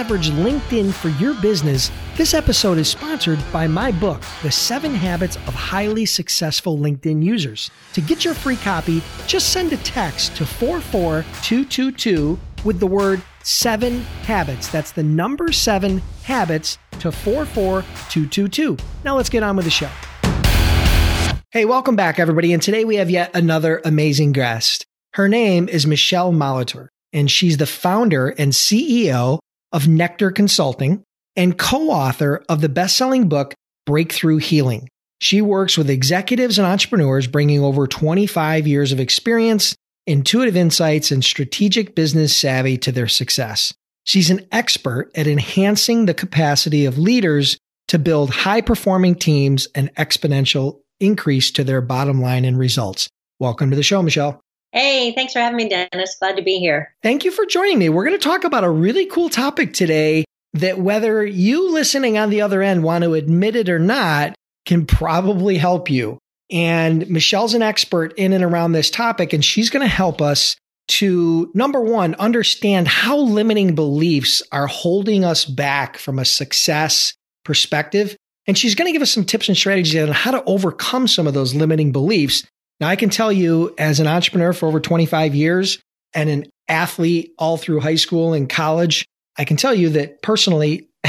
leverage LinkedIn for your business, this episode is sponsored by my book, The Seven Habits of Highly Successful LinkedIn Users. To get your free copy, just send a text to 44222 with the word seven habits. That's the number seven habits to 44222. Now let's get on with the show. Hey, welcome back, everybody. And today we have yet another amazing guest. Her name is Michelle Molitor and she's the founder and CEO of Nectar Consulting and co author of the best selling book, Breakthrough Healing. She works with executives and entrepreneurs bringing over 25 years of experience, intuitive insights, and strategic business savvy to their success. She's an expert at enhancing the capacity of leaders to build high performing teams and exponential increase to their bottom line and results. Welcome to the show, Michelle. Hey, thanks for having me, Dennis. Glad to be here. Thank you for joining me. We're going to talk about a really cool topic today that, whether you listening on the other end want to admit it or not, can probably help you. And Michelle's an expert in and around this topic, and she's going to help us to number one, understand how limiting beliefs are holding us back from a success perspective. And she's going to give us some tips and strategies on how to overcome some of those limiting beliefs now, I can tell you as an entrepreneur for over 25 years and an athlete all through high school and college, I can tell you that personally,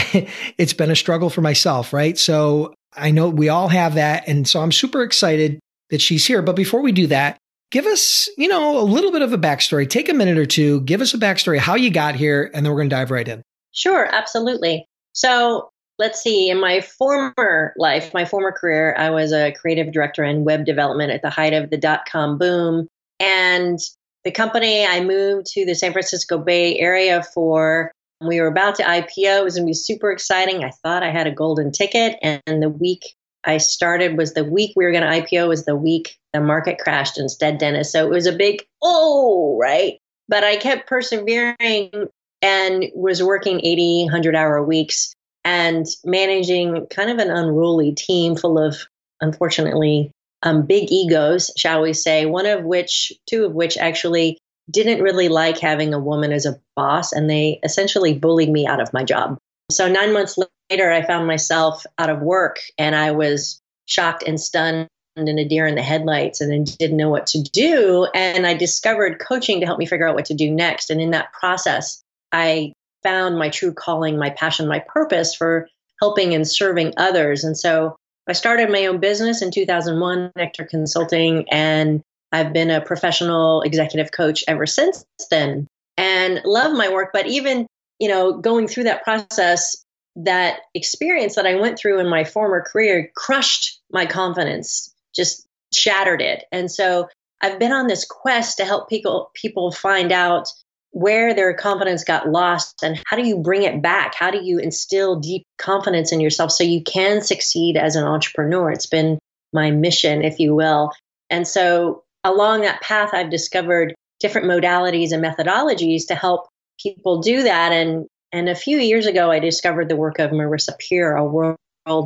it's been a struggle for myself, right? So I know we all have that. And so I'm super excited that she's here. But before we do that, give us, you know, a little bit of a backstory. Take a minute or two, give us a backstory, how you got here, and then we're going to dive right in. Sure, absolutely. So let's see, in my former life, my former career, I was a creative director in web development at the height of the dot com boom. And the company I moved to the San Francisco Bay Area for, we were about to IPO. It was going to be super exciting. I thought I had a golden ticket. And the week I started was the week we were going to IPO, was the week the market crashed instead, Dennis. So it was a big, oh, right. But I kept persevering and was working 80, 100 hour weeks and managing kind of an unruly team full of, unfortunately, um, big egos, shall we say, one of which, two of which actually didn't really like having a woman as a boss, and they essentially bullied me out of my job. So, nine months later, I found myself out of work and I was shocked and stunned and a deer in the headlights and didn't know what to do. And I discovered coaching to help me figure out what to do next. And in that process, I found my true calling, my passion, my purpose for helping and serving others. And so I started my own business in 2001, Nectar Consulting, and I've been a professional executive coach ever since then and love my work. But even, you know, going through that process, that experience that I went through in my former career crushed my confidence, just shattered it. And so I've been on this quest to help people people find out where their confidence got lost and how do you bring it back? How do you instill deep confidence in yourself so you can succeed as an entrepreneur? It's been my mission, if you will. And so along that path, I've discovered different modalities and methodologies to help people do that. And and a few years ago, I discovered the work of Marissa Peer, a world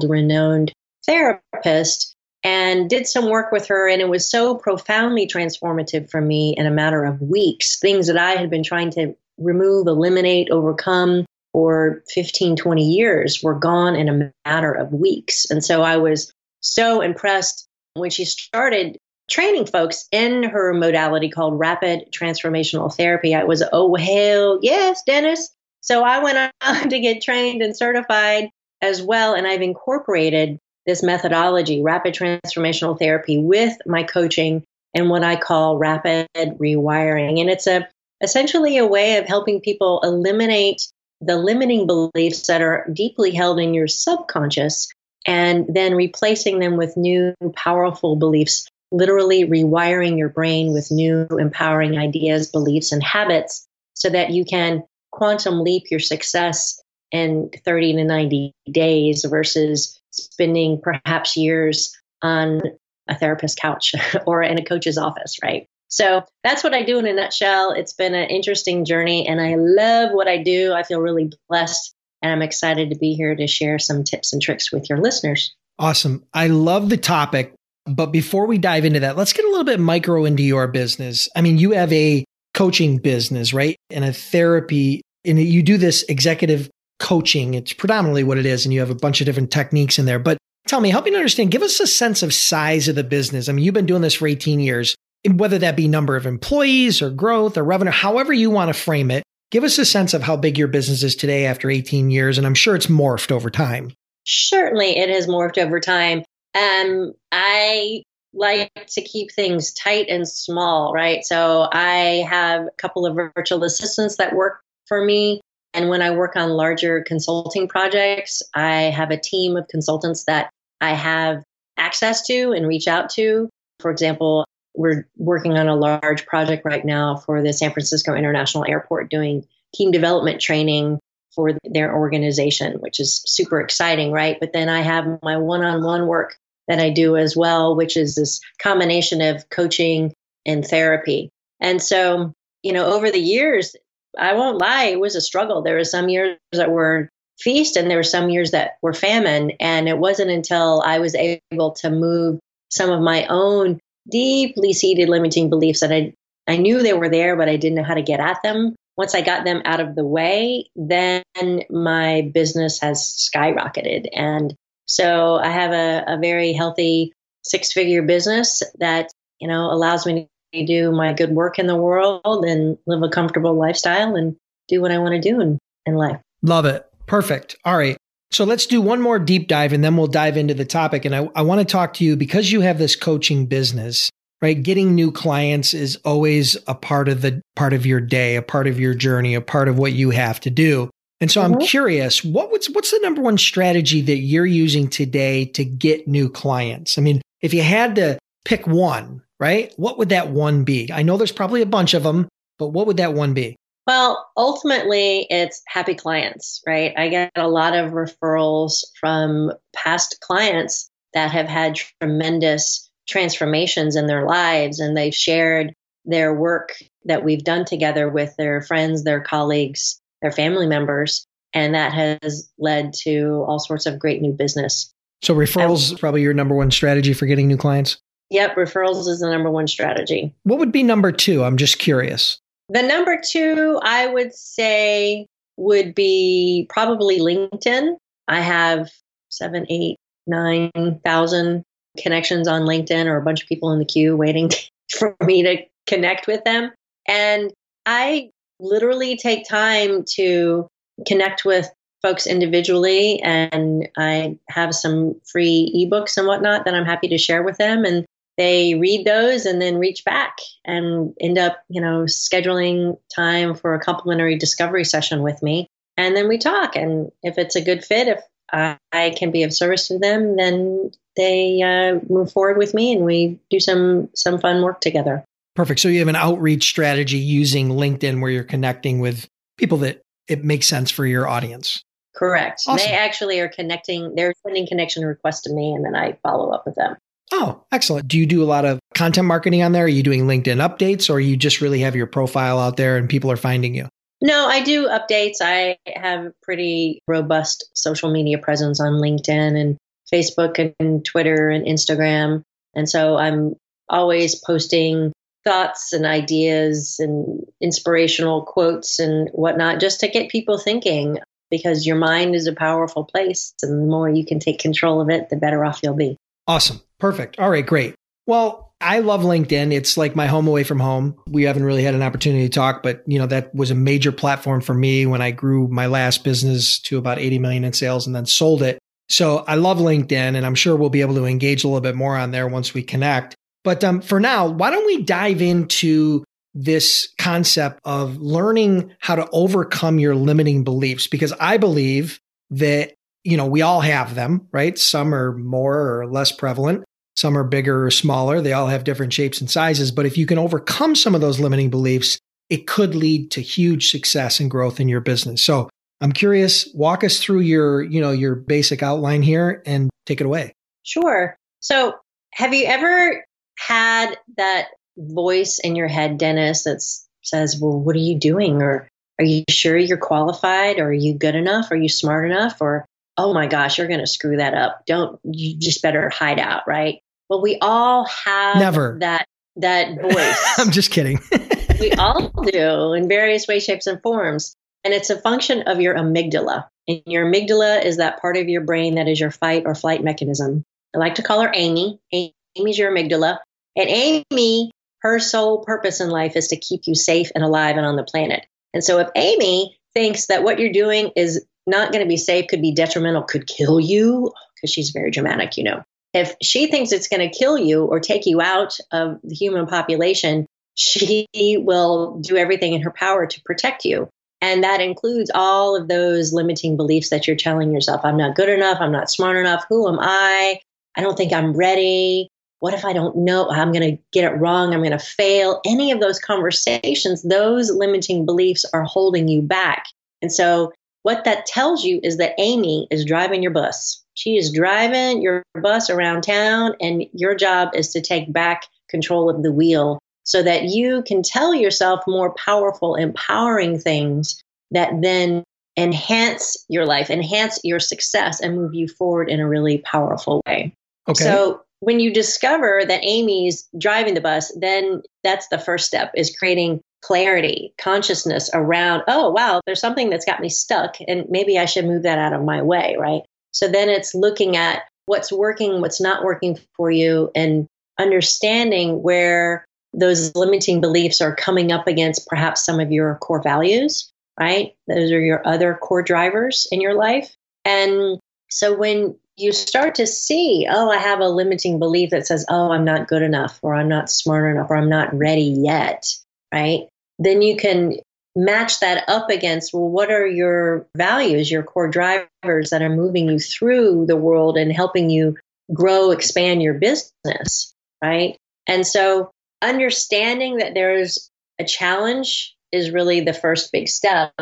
renowned therapist and did some work with her. And it was so profoundly transformative for me in a matter of weeks. Things that I had been trying to remove, eliminate, overcome for 15, 20 years were gone in a matter of weeks. And so I was so impressed when she started training folks in her modality called rapid transformational therapy. I was, oh, hell yes, Dennis. So I went on to get trained and certified as well. And I've incorporated this methodology, rapid transformational therapy, with my coaching and what I call rapid rewiring. And it's a essentially a way of helping people eliminate the limiting beliefs that are deeply held in your subconscious and then replacing them with new powerful beliefs, literally rewiring your brain with new empowering ideas, beliefs, and habits so that you can quantum leap your success in 30 to 90 days versus spending perhaps years on a therapist's couch or in a coach's office, right? So that's what I do in a nutshell. It's been an interesting journey and I love what I do. I feel really blessed and I'm excited to be here to share some tips and tricks with your listeners. Awesome. I love the topic. But before we dive into that, let's get a little bit micro into your business. I mean, you have a coaching business, right? And a therapy, and you do this executive coaching. It's predominantly what it is. And you have a bunch of different techniques in there. But tell me, help me understand, give us a sense of size of the business. I mean, you've been doing this for 18 years, whether that be number of employees or growth or revenue, however you want to frame it. Give us a sense of how big your business is today after 18 years. And I'm sure it's morphed over time. Certainly, it has morphed over time. Um, I like to keep things tight and small, right? So I have a couple of virtual assistants that work for me. And when I work on larger consulting projects, I have a team of consultants that I have access to and reach out to. For example, we're working on a large project right now for the San Francisco International Airport doing team development training for their organization, which is super exciting, right? But then I have my one on one work that I do as well, which is this combination of coaching and therapy. And so, you know, over the years, I won't lie, it was a struggle. There were some years that were feast and there were some years that were famine. And it wasn't until I was able to move some of my own deeply seated limiting beliefs that I, I knew they were there, but I didn't know how to get at them. Once I got them out of the way, then my business has skyrocketed. And so I have a, a very healthy six figure business that, you know, allows me do my good work in the world and live a comfortable lifestyle and do what I want to do in, in life. Love it. Perfect. All right. So let's do one more deep dive and then we'll dive into the topic. And I, I want to talk to you because you have this coaching business, right? Getting new clients is always a part of the part of your day, a part of your journey, a part of what you have to do. And so mm-hmm. I'm curious, what what's what's the number one strategy that you're using today to get new clients? I mean, if you had to pick one, right? What would that one be? I know there's probably a bunch of them, but what would that one be? Well, ultimately, it's happy clients, right? I get a lot of referrals from past clients that have had tremendous transformations in their lives and they've shared their work that we've done together with their friends, their colleagues, their family members. And that has led to all sorts of great new business. So, referrals is probably your number one strategy for getting new clients? Yep, referrals is the number one strategy. What would be number two? I'm just curious. The number two, I would say, would be probably LinkedIn. I have seven, eight, nine thousand connections on LinkedIn or a bunch of people in the queue waiting for me to connect with them. And I literally take time to connect with folks individually and I have some free ebooks and whatnot that I'm happy to share with them and they read those and then reach back and end up, you know, scheduling time for a complimentary discovery session with me. And then we talk. And if it's a good fit, if I, can be of service to them, then they uh, move forward with me and we do some some fun work together. Perfect. So you have an outreach strategy using LinkedIn where you're connecting with people that it makes sense for your audience. Correct. Awesome. They actually are connecting, they're sending connection requests to me and then I follow up with them. Oh, excellent. Do you do a lot of content marketing on there? Are you doing LinkedIn updates or you just really have your profile out there and people are finding you? No, I do updates. I have pretty robust social media presence on LinkedIn and Facebook and Twitter and Instagram. And so I'm always posting thoughts and ideas and inspirational quotes and whatnot just to get people thinking because your mind is a powerful place. And the more you can take control of it, the better off you'll be. Awesome. Perfect. All right, great. Well, I love LinkedIn. It's like my home away from home. We haven't really had an opportunity to talk, but you know, that was a major platform for me when I grew my last business to about 80 million in sales and then sold it. So I love LinkedIn and I'm sure we'll be able to engage a little bit more on there once we connect. But um, for now, why don't we dive into this concept of learning how to overcome your limiting beliefs? Because I believe that, you know, we all have them, right? Some are more or less prevalent. Some are bigger or smaller. They all have different shapes and sizes. But if you can overcome some of those limiting beliefs, it could lead to huge success and growth in your business. So I'm curious, walk us through your, you know, your basic outline here and take it away. Sure. So, have you ever had that voice in your head, Dennis, that says, Well, what are you doing? Or are you sure you're qualified? Or are you good enough? Are you smart enough? Or, oh my gosh, you're going to screw that up. Don't, you just better hide out, right? Well, we all have Never. that that voice. I'm just kidding. we all do in various ways, shapes, and forms. And it's a function of your amygdala. And your amygdala is that part of your brain that is your fight or flight mechanism. I like to call her Amy. Amy's your amygdala. And Amy, her sole purpose in life is to keep you safe and alive and on the planet. And so if Amy thinks that what you're doing is not going to be safe, could be detrimental, could kill you, because she's very dramatic, you know. If she thinks it's going to kill you or take you out of the human population, she will do everything in her power to protect you. And that includes all of those limiting beliefs that you're telling yourself I'm not good enough, I'm not smart enough, who am I? I don't think I'm ready. What if I don't know? I'm going to get it wrong. I'm going to fail. Any of those conversations, those limiting beliefs are holding you back. And so, what that tells you is that Amy is driving your bus. She is driving your bus around town, and your job is to take back control of the wheel so that you can tell yourself more powerful, empowering things that then enhance your life, enhance your success, and move you forward in a really powerful way. Okay. So when you discover that Amy's driving the bus, then that's the first step is creating clarity, consciousness around, oh, wow, there's something that's got me stuck and maybe I should move that out of my way, right? So then it's looking at what's working, what's not working for you, and understanding where those limiting beliefs are coming up against perhaps some of your core values, right? Those are your other core drivers in your life. And so when you start to see, oh, I have a limiting belief that says, oh, I'm not good enough, or I'm not smart enough, or I'm not ready yet, right? Then you can match that up against, well, what are your values, your core drivers that are moving you through the world and helping you grow, expand your business, right? And so understanding that there's a challenge is really the first big step.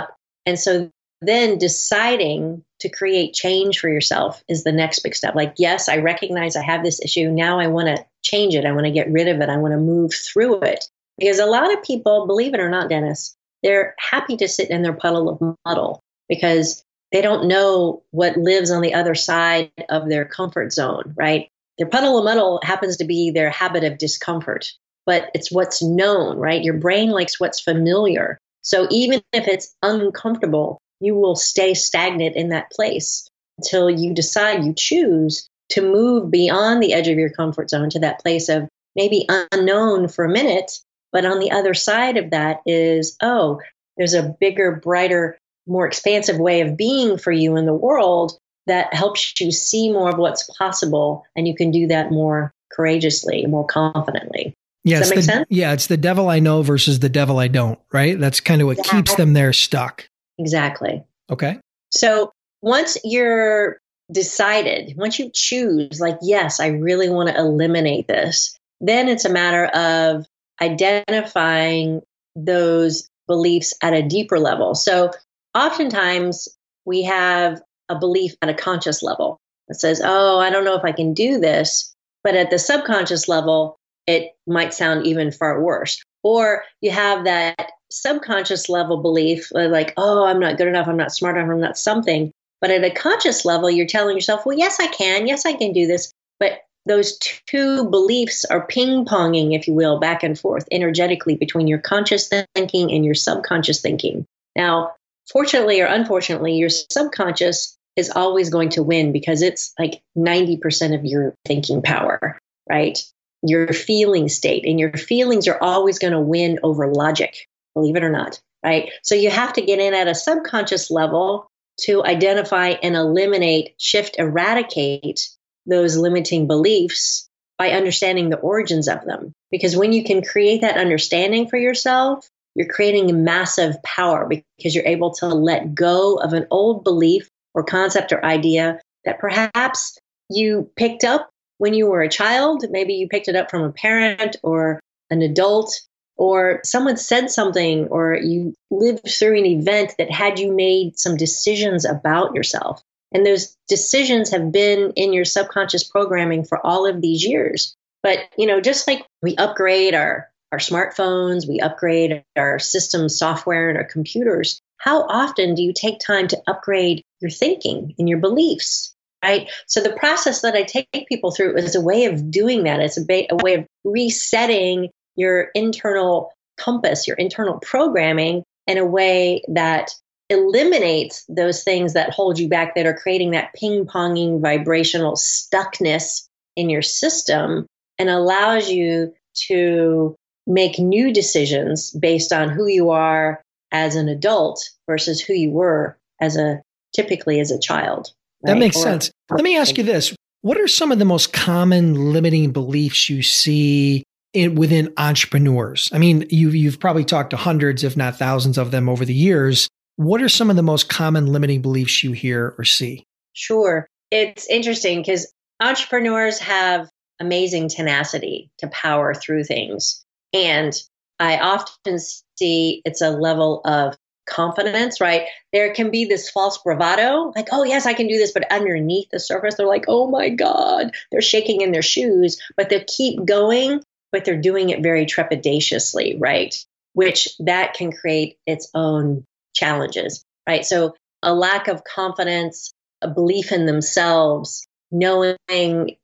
And so then deciding to create change for yourself is the next big step. Like, yes, I recognize I have this issue. Now I want to change it. I want to get rid of it. I want to move through it. Because a lot of people, believe it or not, Dennis, they're happy to sit in their puddle of muddle because they don't know what lives on the other side of their comfort zone, right? Their puddle of muddle happens to be their habit of discomfort, but it's what's known, right? Your brain likes what's familiar. So even if it's uncomfortable, you will stay stagnant in that place until you decide you choose to move beyond the edge of your comfort zone to that place of maybe unknown for a minute. But on the other side of that is, oh, there's a bigger, brighter, more expansive way of being for you in the world that helps you see more of what's possible. And you can do that more courageously, more confidently. Yeah, Does that make the, sense? yeah, it's the devil I know versus the devil I don't, right? That's kind of what Yeah. keeps them there stuck. Exactly. Okay. So once you're decided, once you choose, like, yes, I really want to eliminate this, then it's a matter of identifying those beliefs at a deeper level. So oftentimes we have a belief at a conscious level that says, oh, I don't know if I can do this. But at the subconscious level, it might sound even far worse. Or you have that subconscious level belief uh, like, oh, I'm not good enough, I'm not smart enough, I'm not something. But at a conscious level, you're telling yourself, well, yes, I can, yes, I can do this. But those two beliefs are ping ponging, if you will, back and forth energetically between your conscious thinking and your subconscious thinking. Now, fortunately or unfortunately, your subconscious is always going to win because it's like 90% of your thinking power, right? Your feeling state, and your feelings are always going to win over logic, believe it or not, right? So you have to get in at a subconscious level to identify and eliminate, shift, eradicate those limiting beliefs by understanding the origins of them. Because when you can create that understanding for yourself, you're creating massive power because you're able to let go of an old belief or concept or idea that perhaps you picked up when you were a child. Maybe you picked it up from a parent or an adult, or someone said something, or you lived through an event that had you made some decisions about yourself. And those decisions have been in your subconscious programming for all of these years. But, you know, just like we upgrade our, our smartphones, we upgrade our system software and our computers, how often do you take time to upgrade your thinking and your beliefs? Right. So the process that I take people through is a way of doing that. It's a, ba- a way of resetting your internal compass, your internal programming in a way that eliminates those things that hold you back that are creating that ping ponging vibrational stuckness in your system and allows you to make new decisions based on who you are as an adult versus who you were as a typically as a child. Right? That makes or, sense. Let me ask you this. What are some of the most common limiting beliefs you see in, within entrepreneurs? I mean, you, you've probably talked to hundreds, if not thousands of them over the years. What are some of the most common limiting beliefs you hear or see? Sure. It's interesting because entrepreneurs have amazing tenacity to power through things. And I often see it's a level of confidence, right? There can be this false bravado, like, oh, yes, I can do this. But underneath the surface, they're like, oh my God, they're shaking in their shoes, but they keep going, but they're doing it very trepidatiously, right? Which that can create its own challenges, right? So a lack of confidence, a belief in themselves, knowing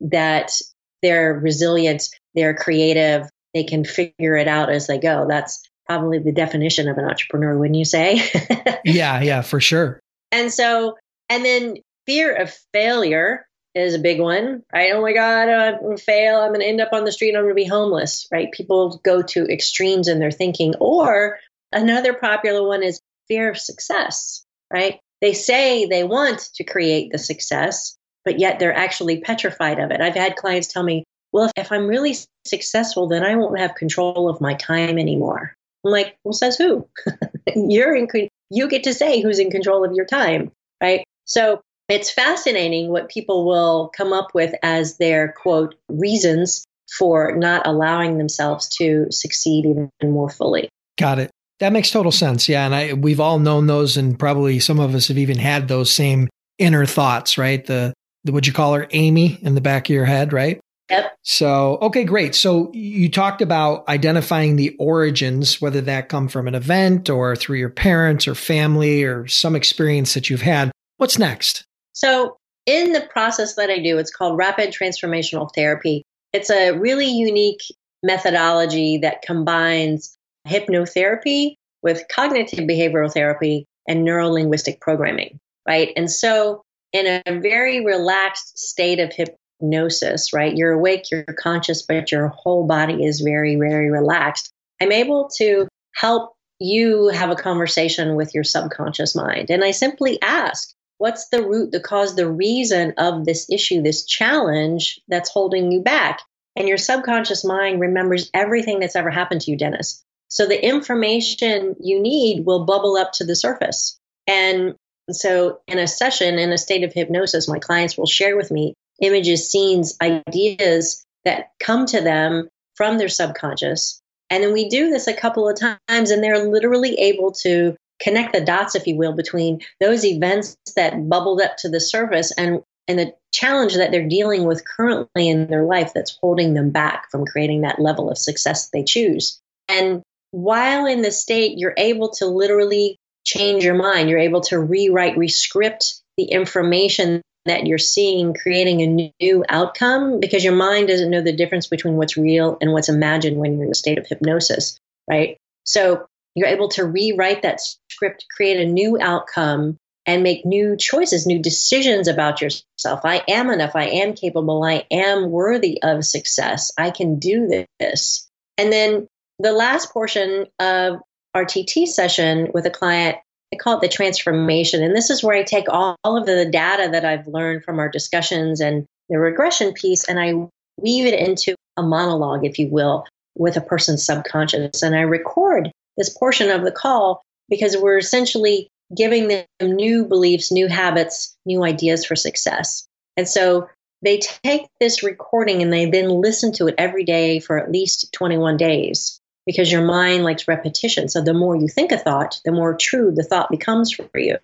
that they're resilient, they're creative, they can figure it out as they go. That's probably the definition of an entrepreneur, wouldn't you say? yeah, yeah, for sure. And so, and then fear of failure is a big one, right? Oh my God, oh, I'm going to fail. I'm going to end up on the street. I'm going to be homeless, right? People go to extremes in their thinking. Or another popular one is fear of success, right? They say they want to create the success, but yet they're actually petrified of it. I've had clients tell me, well, if, if I'm really successful, then I won't have control of my time anymore. I'm like, well, says who? You're in, you get to say who's in control of your time, right? So it's fascinating what people will come up with as their quote reasons for not allowing themselves to succeed even more fully. Got it. That makes total sense. Yeah, and I we've all known those, and probably some of us have even had those same inner thoughts, right? The, the would you call her Amy in the back of your head, right? Yep. So, okay, great. So you talked about identifying the origins, whether that come from an event or through your parents or family or some experience that you've had. What's next? So, in the process that I do, it's called rapid transformational therapy. It's a really unique methodology that combines hypnotherapy with cognitive behavioral therapy and neurolinguistic programming, right? And so, in a very relaxed state of hypnosis, right? You're awake, you're conscious, but your whole body is very, very relaxed. I'm able to help you have a conversation with your subconscious mind. And I simply ask, what's the root, the cause, the reason of this issue, this challenge that's holding you back? And your subconscious mind remembers everything that's ever happened to you, Dennis. So the information you need will bubble up to the surface. And so in a session, in a state of hypnosis, my clients will share with me images, scenes, ideas that come to them from their subconscious. And then we do this a couple of times, and they're literally able to connect the dots, if you will, between those events that bubbled up to the surface and and the challenge that they're dealing with currently in their life that's holding them back from creating that level of success they choose. And while in the state, you're able to literally change your mind. You're able to rewrite, rescript the information that you're seeing, creating a new outcome because your mind doesn't know the difference between what's real and what's imagined when you're in a state of hypnosis, right? So you're able to rewrite that script, create a new outcome, and make new choices, new decisions about yourself. I am enough. I am capable. I am worthy of success. I can do this. And then the last portion of RTT session with a client, I call it the transformation. And this is where I take all, all of the data that I've learned from our discussions and the regression piece and I weave it into a monologue, if you will, with a person's subconscious. And I record this portion of the call because we're essentially giving them new beliefs, new habits, new ideas for success. And so they take this recording and they then listen to it every day for at least 21 days. Because your mind likes repetition. So the more you think a thought, the more true the thought becomes for you,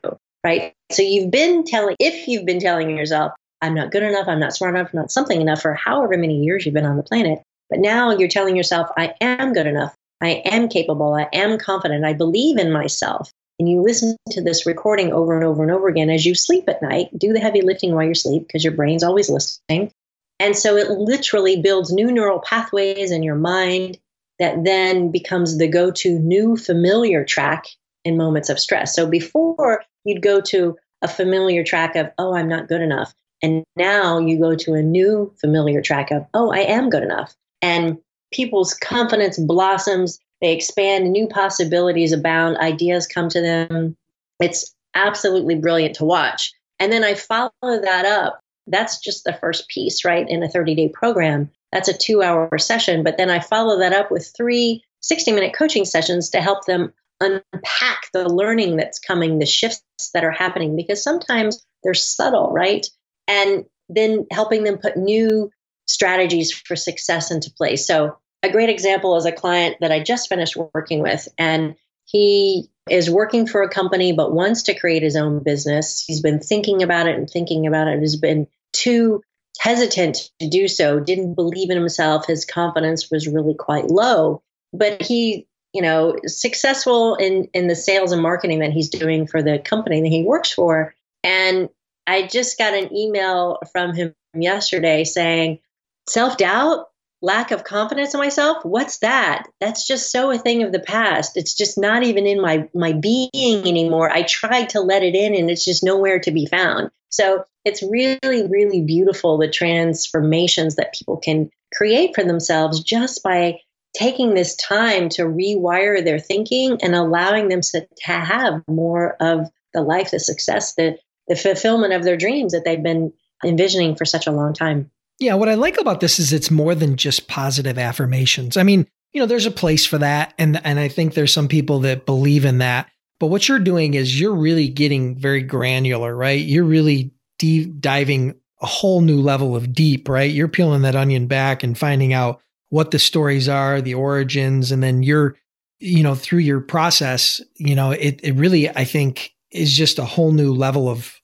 right? So you've been telling, if you've been telling yourself, I'm not good enough, I'm not smart enough, I'm not something enough for however many years you've been on the planet, but now you're telling yourself, I am good enough, I am capable, I am confident, I believe in myself. And you listen to this recording over and over and over again as you sleep at night, do the heavy lifting while you sleep because your brain's always listening. And so it literally builds new neural pathways in your mind that then becomes the go to new familiar track in moments of stress. So before you'd go to a familiar track of, oh, I'm not good enough. And now you go to a new familiar track of, oh, I am good enough. And people's confidence blossoms, they expand, new possibilities abound, ideas come to them. It's absolutely brilliant to watch. And then I follow that up. That's just the first piece, right, in a 30 day program. That's a two hour session. But then I follow that up with three 60 minute coaching sessions to help them unpack the learning that's coming, the shifts that are happening, because sometimes they're subtle, right? And then helping them put new strategies for success into place. So, a great example is a client that I just finished working with, and he is working for a company but wants to create his own business. He's been thinking about it and thinking about it, has been too hesitant to do so, didn't believe in himself. His confidence was really quite low. But he, you know, successful in, in the sales and marketing that he's doing for the company that he works for. And I just got an email from him yesterday saying, self doubt, lack of confidence in myself what's that that's just so a thing of the past it's just not even in my my being anymore i tried to let it in and it's just nowhere to be found so it's really really beautiful the transformations that people can create for themselves just by taking this time to rewire their thinking and allowing them to, have more of the life the success the the fulfillment of their dreams that they've been envisioning for such a long time yeah, what I like about this is it's more than just positive affirmations. I mean, you know, there's a place for that and and I think there's some people that believe in that. But what you're doing is you're really getting very granular, right? You're really deep diving a whole new level of deep, right? You're peeling that onion back and finding out what the stories are, the origins, and then you're, you know, through your process, you know, it it really I think is just a whole new level of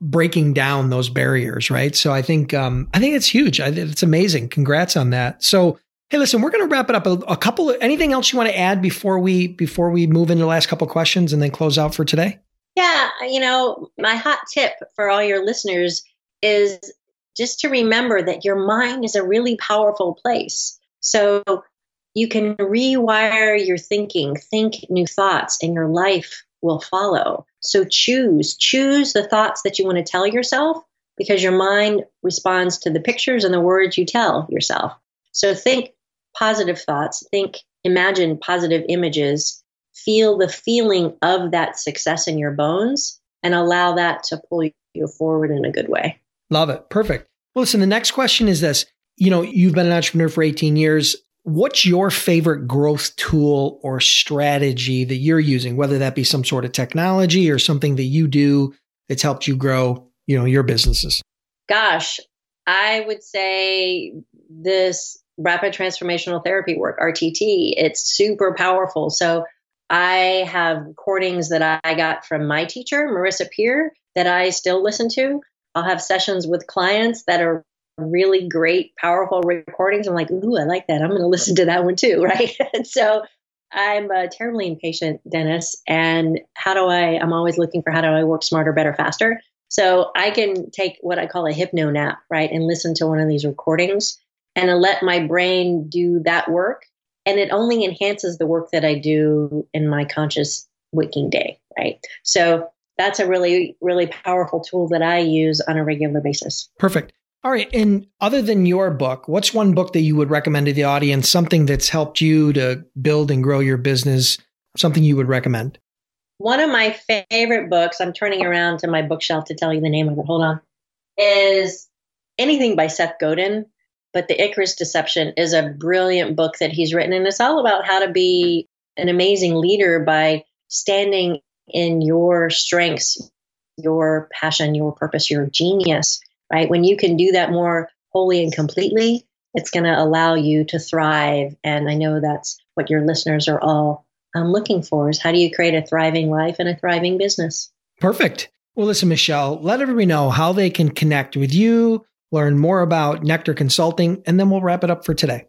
breaking down those barriers, right? So I think um, I think it's huge. I, it's amazing. Congrats on that. So hey, listen, we're going to wrap it up. A, a, couple. Of, anything else you want to add before we before we move into the last couple questions and then close out for today? Yeah, uh, you know, my hot tip for all your listeners is just to remember that your mind is a really powerful place. So you can rewire your thinking, think new thoughts, and your life will follow. So choose, choose the thoughts that you want to tell yourself because your mind responds to the pictures and the words you tell yourself. So think positive thoughts, think, imagine positive images, feel the feeling of that success in your bones, and allow that to pull you forward in a good way. Love it. Perfect. Well, listen, the next question is this. You know, you've been an entrepreneur for 18 years what's your favorite growth tool or strategy that you're using, whether that be some sort of technology or something that you do that's helped you grow, you know, your businesses? Gosh, I would say this rapid transformational therapy work, RTT, it's super powerful. So I have recordings that I got from my teacher, Marissa Peer, that I still listen to. I'll have sessions with clients that are really great, powerful recordings. I'm like, ooh, I like that. I'm going to listen to that one too, right? so I'm terribly impatient, Dennis. And how do I? I'm always looking for how do I work smarter, better, faster. So I can take what I call a hypno nap, right, and listen to one of these recordings and let my brain do that work. And it only enhances the work that I do in my conscious waking day, right? So that's a really, really powerful tool that I use on a regular basis. Perfect. All right. And other than your book, what's one book that you would recommend to the audience? Something that's helped you to build and grow your business, something you would recommend? One of my favorite books, I'm turning around to my bookshelf to tell you the name of it. Hold on. Is anything by Seth Godin. But The Icarus Deception is a brilliant book that he's written. And it's all about how to be an amazing leader by standing in your strengths, your passion, your purpose, your genius right? When you can do that more wholly and completely, it's going to allow you to thrive. And I know that's what your listeners are all um, looking for is how do you create a thriving life and a thriving business? Perfect. Well, listen, Michelle, let everybody know how they can connect with you, learn more about Nectar Consulting, and then we'll wrap it up for today.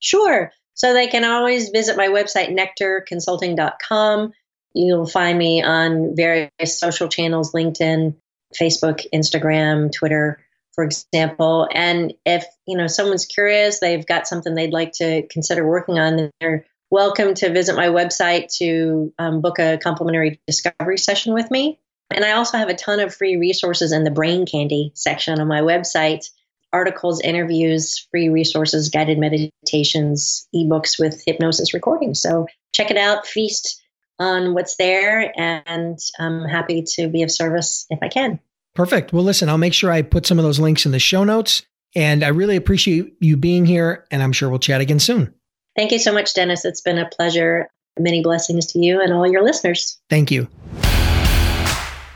Sure. So they can always visit my website, nectarconsulting.com. You'll find me on various social channels LinkedIn, Facebook, Instagram, Twitter, for example. And if you know someone's curious, they've got something they'd like to consider working on, they're welcome to visit my website to um, book a complimentary discovery session with me. And I also have a ton of free resources in the brain candy section on my website articles, interviews, free resources, guided meditations, ebooks with hypnosis recordings. So check it out, feast on what's there, and I'm happy to be of service if I can. Perfect. Well, listen, I'll make sure I put some of those links in the show notes. And I really appreciate you being here, and I'm sure we'll chat again soon. Thank you so much, Dennis. It's been a pleasure. Many blessings to you and all your listeners. Thank you.